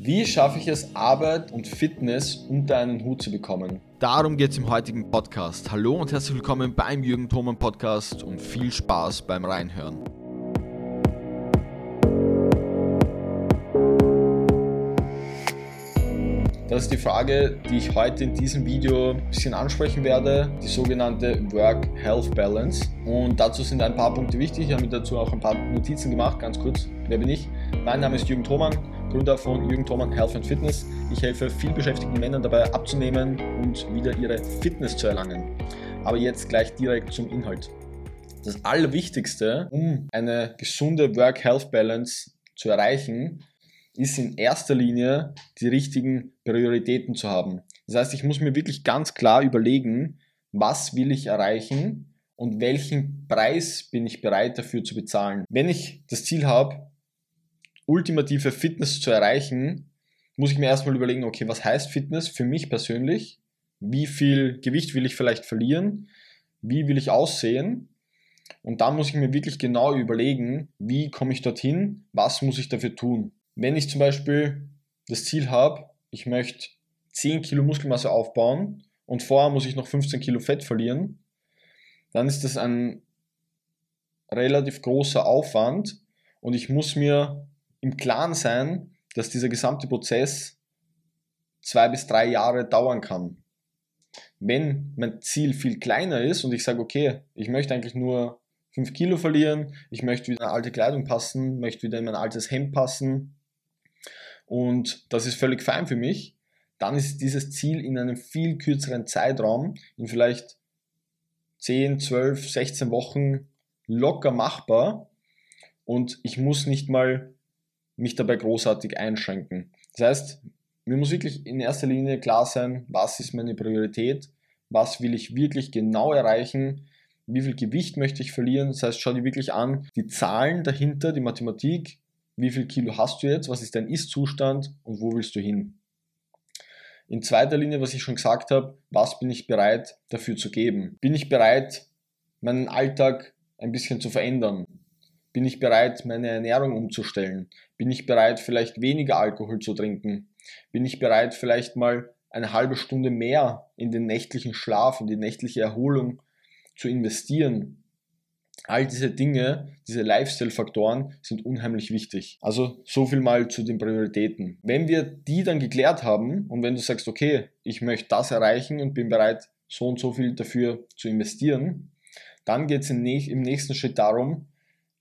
Wie schaffe ich es, Arbeit und Fitness unter einen Hut zu bekommen? Darum geht es im heutigen Podcast. Hallo und herzlich willkommen beim Jürgen Thoman Podcast und viel Spaß beim Reinhören. Das ist die Frage, die ich heute in diesem Video ein bisschen ansprechen werde, die sogenannte Work-Health-Balance. Und dazu sind ein paar Punkte wichtig. Ich habe mir dazu auch ein paar Notizen gemacht, ganz kurz. Wer bin ich? Mein Name ist Jürgen Thoman, Gründer von Jürgen Thoman Health and Fitness. Ich helfe vielbeschäftigten Männern dabei abzunehmen und wieder ihre Fitness zu erlangen. Aber jetzt gleich direkt zum Inhalt. Das Allerwichtigste, um eine gesunde Work-Health-Balance zu erreichen, ist in erster Linie die richtigen Prioritäten zu haben. Das heißt, ich muss mir wirklich ganz klar überlegen, was will ich erreichen und welchen Preis bin ich bereit dafür zu bezahlen. Wenn ich das Ziel habe, ultimative Fitness zu erreichen, muss ich mir erstmal überlegen, okay, was heißt Fitness für mich persönlich? Wie viel Gewicht will ich vielleicht verlieren? Wie will ich aussehen? Und dann muss ich mir wirklich genau überlegen, wie komme ich dorthin? Was muss ich dafür tun? Wenn ich zum Beispiel das Ziel habe, ich möchte 10 Kilo Muskelmasse aufbauen und vorher muss ich noch 15 Kilo Fett verlieren, dann ist das ein relativ großer Aufwand und ich muss mir im Klaren sein, dass dieser gesamte Prozess zwei bis drei Jahre dauern kann. Wenn mein Ziel viel kleiner ist und ich sage, okay, ich möchte eigentlich nur 5 Kilo verlieren, ich möchte wieder in alte Kleidung passen, möchte wieder in mein altes Hemd passen und das ist völlig fein für mich, dann ist dieses Ziel in einem viel kürzeren Zeitraum, in vielleicht 10, 12, 16 Wochen locker machbar und ich muss nicht mal mich dabei großartig einschränken. Das heißt, mir muss wirklich in erster Linie klar sein, was ist meine Priorität, was will ich wirklich genau erreichen, wie viel Gewicht möchte ich verlieren. Das heißt, schau dir wirklich an, die Zahlen dahinter, die Mathematik, wie viel Kilo hast du jetzt, was ist dein Ist-Zustand und wo willst du hin. In zweiter Linie, was ich schon gesagt habe, was bin ich bereit dafür zu geben? Bin ich bereit, meinen Alltag ein bisschen zu verändern? Bin ich bereit, meine Ernährung umzustellen? Bin ich bereit, vielleicht weniger Alkohol zu trinken? Bin ich bereit, vielleicht mal eine halbe Stunde mehr in den nächtlichen Schlaf, in die nächtliche Erholung zu investieren? All diese Dinge, diese Lifestyle-Faktoren sind unheimlich wichtig. Also so viel mal zu den Prioritäten. Wenn wir die dann geklärt haben und wenn du sagst, okay, ich möchte das erreichen und bin bereit, so und so viel dafür zu investieren, dann geht es im nächsten Schritt darum,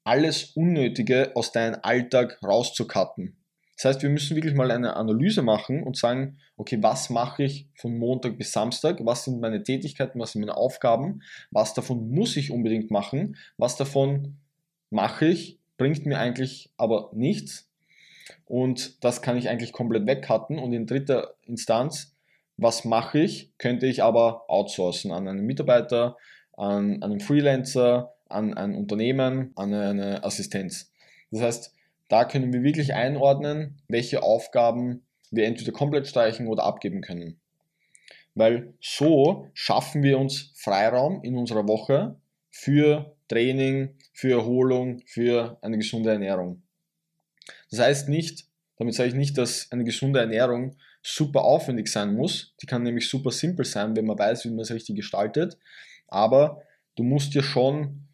alles Unnötige aus deinem Alltag rauszukatten. Das heißt, wir müssen wirklich mal eine Analyse machen und sagen, okay, was mache ich von Montag bis Samstag? Was sind meine Tätigkeiten? Was sind meine Aufgaben? Was davon muss ich unbedingt machen? Was davon mache ich, bringt mir eigentlich aber nichts? Und das kann ich eigentlich komplett wegcutten. Und in dritter Instanz, was mache ich, könnte ich aber outsourcen an einen Mitarbeiter, an einen Freelancer, an ein Unternehmen, an eine Assistenz. Das heißt, da können wir wirklich einordnen, welche Aufgaben wir entweder komplett streichen oder abgeben können. Weil so schaffen wir uns Freiraum in unserer Woche für Training, für Erholung, für eine gesunde Ernährung. Das heißt nicht, damit sage ich nicht, dass eine gesunde Ernährung super aufwendig sein muss. Die kann nämlich super simpel sein, wenn man weiß, wie man es richtig gestaltet. Aber du musst dir schon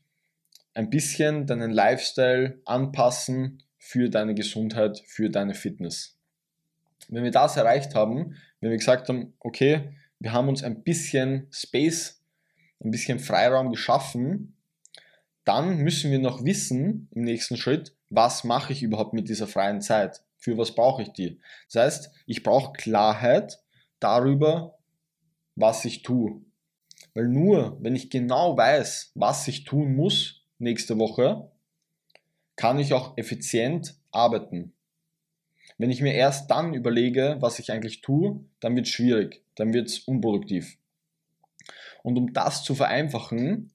ein bisschen deinen Lifestyle anpassen für deine Gesundheit, für deine Fitness. Wenn wir das erreicht haben, wenn wir gesagt haben, okay, wir haben uns ein bisschen Space, ein bisschen Freiraum geschaffen, dann müssen wir noch wissen im nächsten Schritt, was mache ich überhaupt mit dieser freien Zeit? Für was brauche ich die? Das heißt, ich brauche Klarheit darüber, was ich tue. Weil nur, wenn ich genau weiß, was ich tun muss, nächste Woche, kann ich auch effizient arbeiten. Wenn ich mir erst dann überlege, was ich eigentlich tue, dann wird es schwierig, dann wird es unproduktiv. Und um das zu vereinfachen,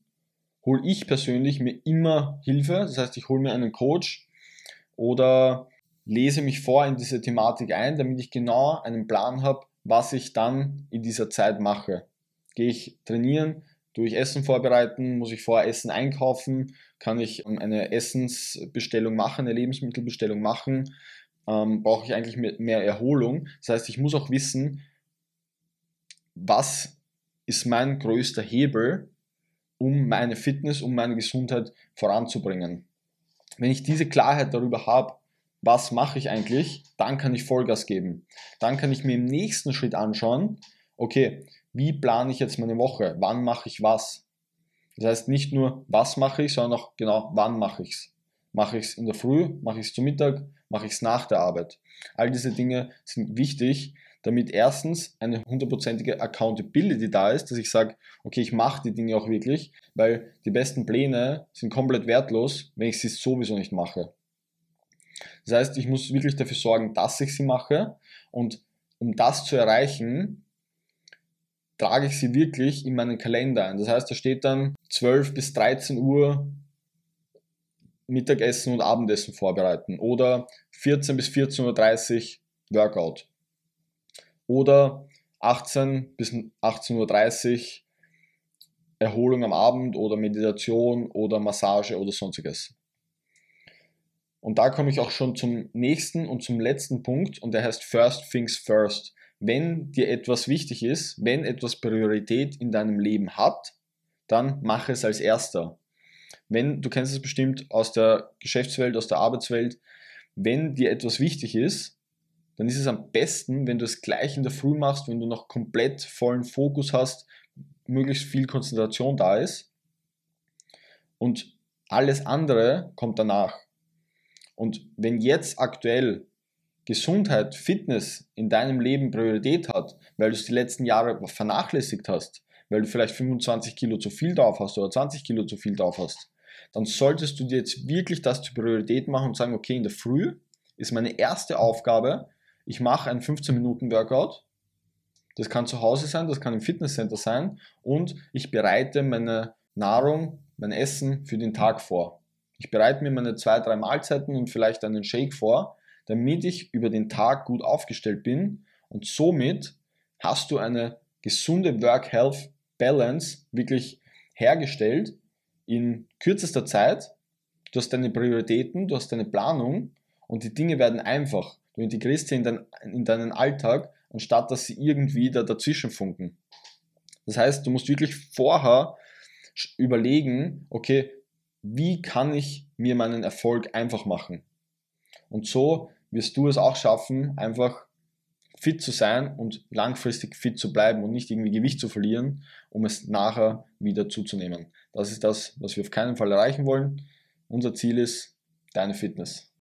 hole ich persönlich mir immer Hilfe. Das heißt, ich hole mir einen Coach oder lese mich vor in diese Thematik ein, damit ich genau einen Plan habe, was ich dann in dieser Zeit mache. Gehe ich trainieren, Tue ich Essen vorbereiten? Muss ich vorher Essen einkaufen? Kann ich eine Essensbestellung machen, eine Lebensmittelbestellung machen? ähm, brauche ich eigentlich mehr Erholung. Das heißt, ich muss auch wissen, was ist mein größter Hebel, um meine Fitness, um meine Gesundheit voranzubringen. Wenn ich diese Klarheit darüber habe, was mache ich eigentlich, dann kann ich Vollgas geben. Dann kann ich mir im nächsten Schritt anschauen, okay, wie plane ich jetzt meine Woche? Wann mache ich was? Das heißt nicht nur, was mache ich, sondern auch genau, wann mache ich es. Mache ich es in der Früh, mache ich es zu Mittag, mache ich es nach der Arbeit. All diese Dinge sind wichtig, damit erstens eine hundertprozentige Accountability da ist, dass ich sage, okay, ich mache die Dinge auch wirklich, weil die besten Pläne sind komplett wertlos, wenn ich sie sowieso nicht mache. Das heißt, ich muss wirklich dafür sorgen, dass ich sie mache und um das zu erreichen, trage ich sie wirklich in meinen Kalender ein. Das heißt, da steht dann 12 bis 13 Uhr Mittagessen und Abendessen vorbereiten oder 14 bis 14.30 Uhr Workout oder 18 bis 18.30 Uhr Erholung am Abend oder Meditation oder Massage oder sonstiges. Und da komme ich auch schon zum nächsten und zum letzten Punkt und der heißt First Things First. Wenn dir etwas wichtig ist, wenn etwas Priorität in deinem Leben hat, dann mach es als erster. Wenn, du kennst es bestimmt aus der Geschäftswelt, aus der Arbeitswelt, wenn dir etwas wichtig ist, dann ist es am besten, wenn du es gleich in der Früh machst, wenn du noch komplett vollen Fokus hast, möglichst viel Konzentration da ist und alles andere kommt danach. Und wenn jetzt aktuell Gesundheit, Fitness in deinem Leben Priorität hat, weil du es die letzten Jahre vernachlässigt hast, weil du vielleicht 25 Kilo zu viel drauf hast oder 20 Kilo zu viel drauf hast, dann solltest du dir jetzt wirklich das zur Priorität machen und sagen, okay, in der Früh ist meine erste Aufgabe, ich mache einen 15 Minuten Workout. Das kann zu Hause sein, das kann im Fitnesscenter sein und ich bereite meine Nahrung, mein Essen für den Tag vor. Ich bereite mir meine zwei, drei Mahlzeiten und vielleicht einen Shake vor, damit ich über den Tag gut aufgestellt bin und somit hast du eine gesunde Work-Health-Balance wirklich hergestellt in kürzester Zeit. Du hast deine Prioritäten, du hast deine Planung und die Dinge werden einfach. Du integrierst sie in, dein, in deinen Alltag, anstatt dass sie irgendwie da dazwischen funken. Das heißt, du musst wirklich vorher überlegen, okay, wie kann ich mir meinen Erfolg einfach machen? Und so wirst du es auch schaffen, einfach fit zu sein und langfristig fit zu bleiben und nicht irgendwie Gewicht zu verlieren, um es nachher wieder zuzunehmen. Das ist das, was wir auf keinen Fall erreichen wollen. Unser Ziel ist deine Fitness.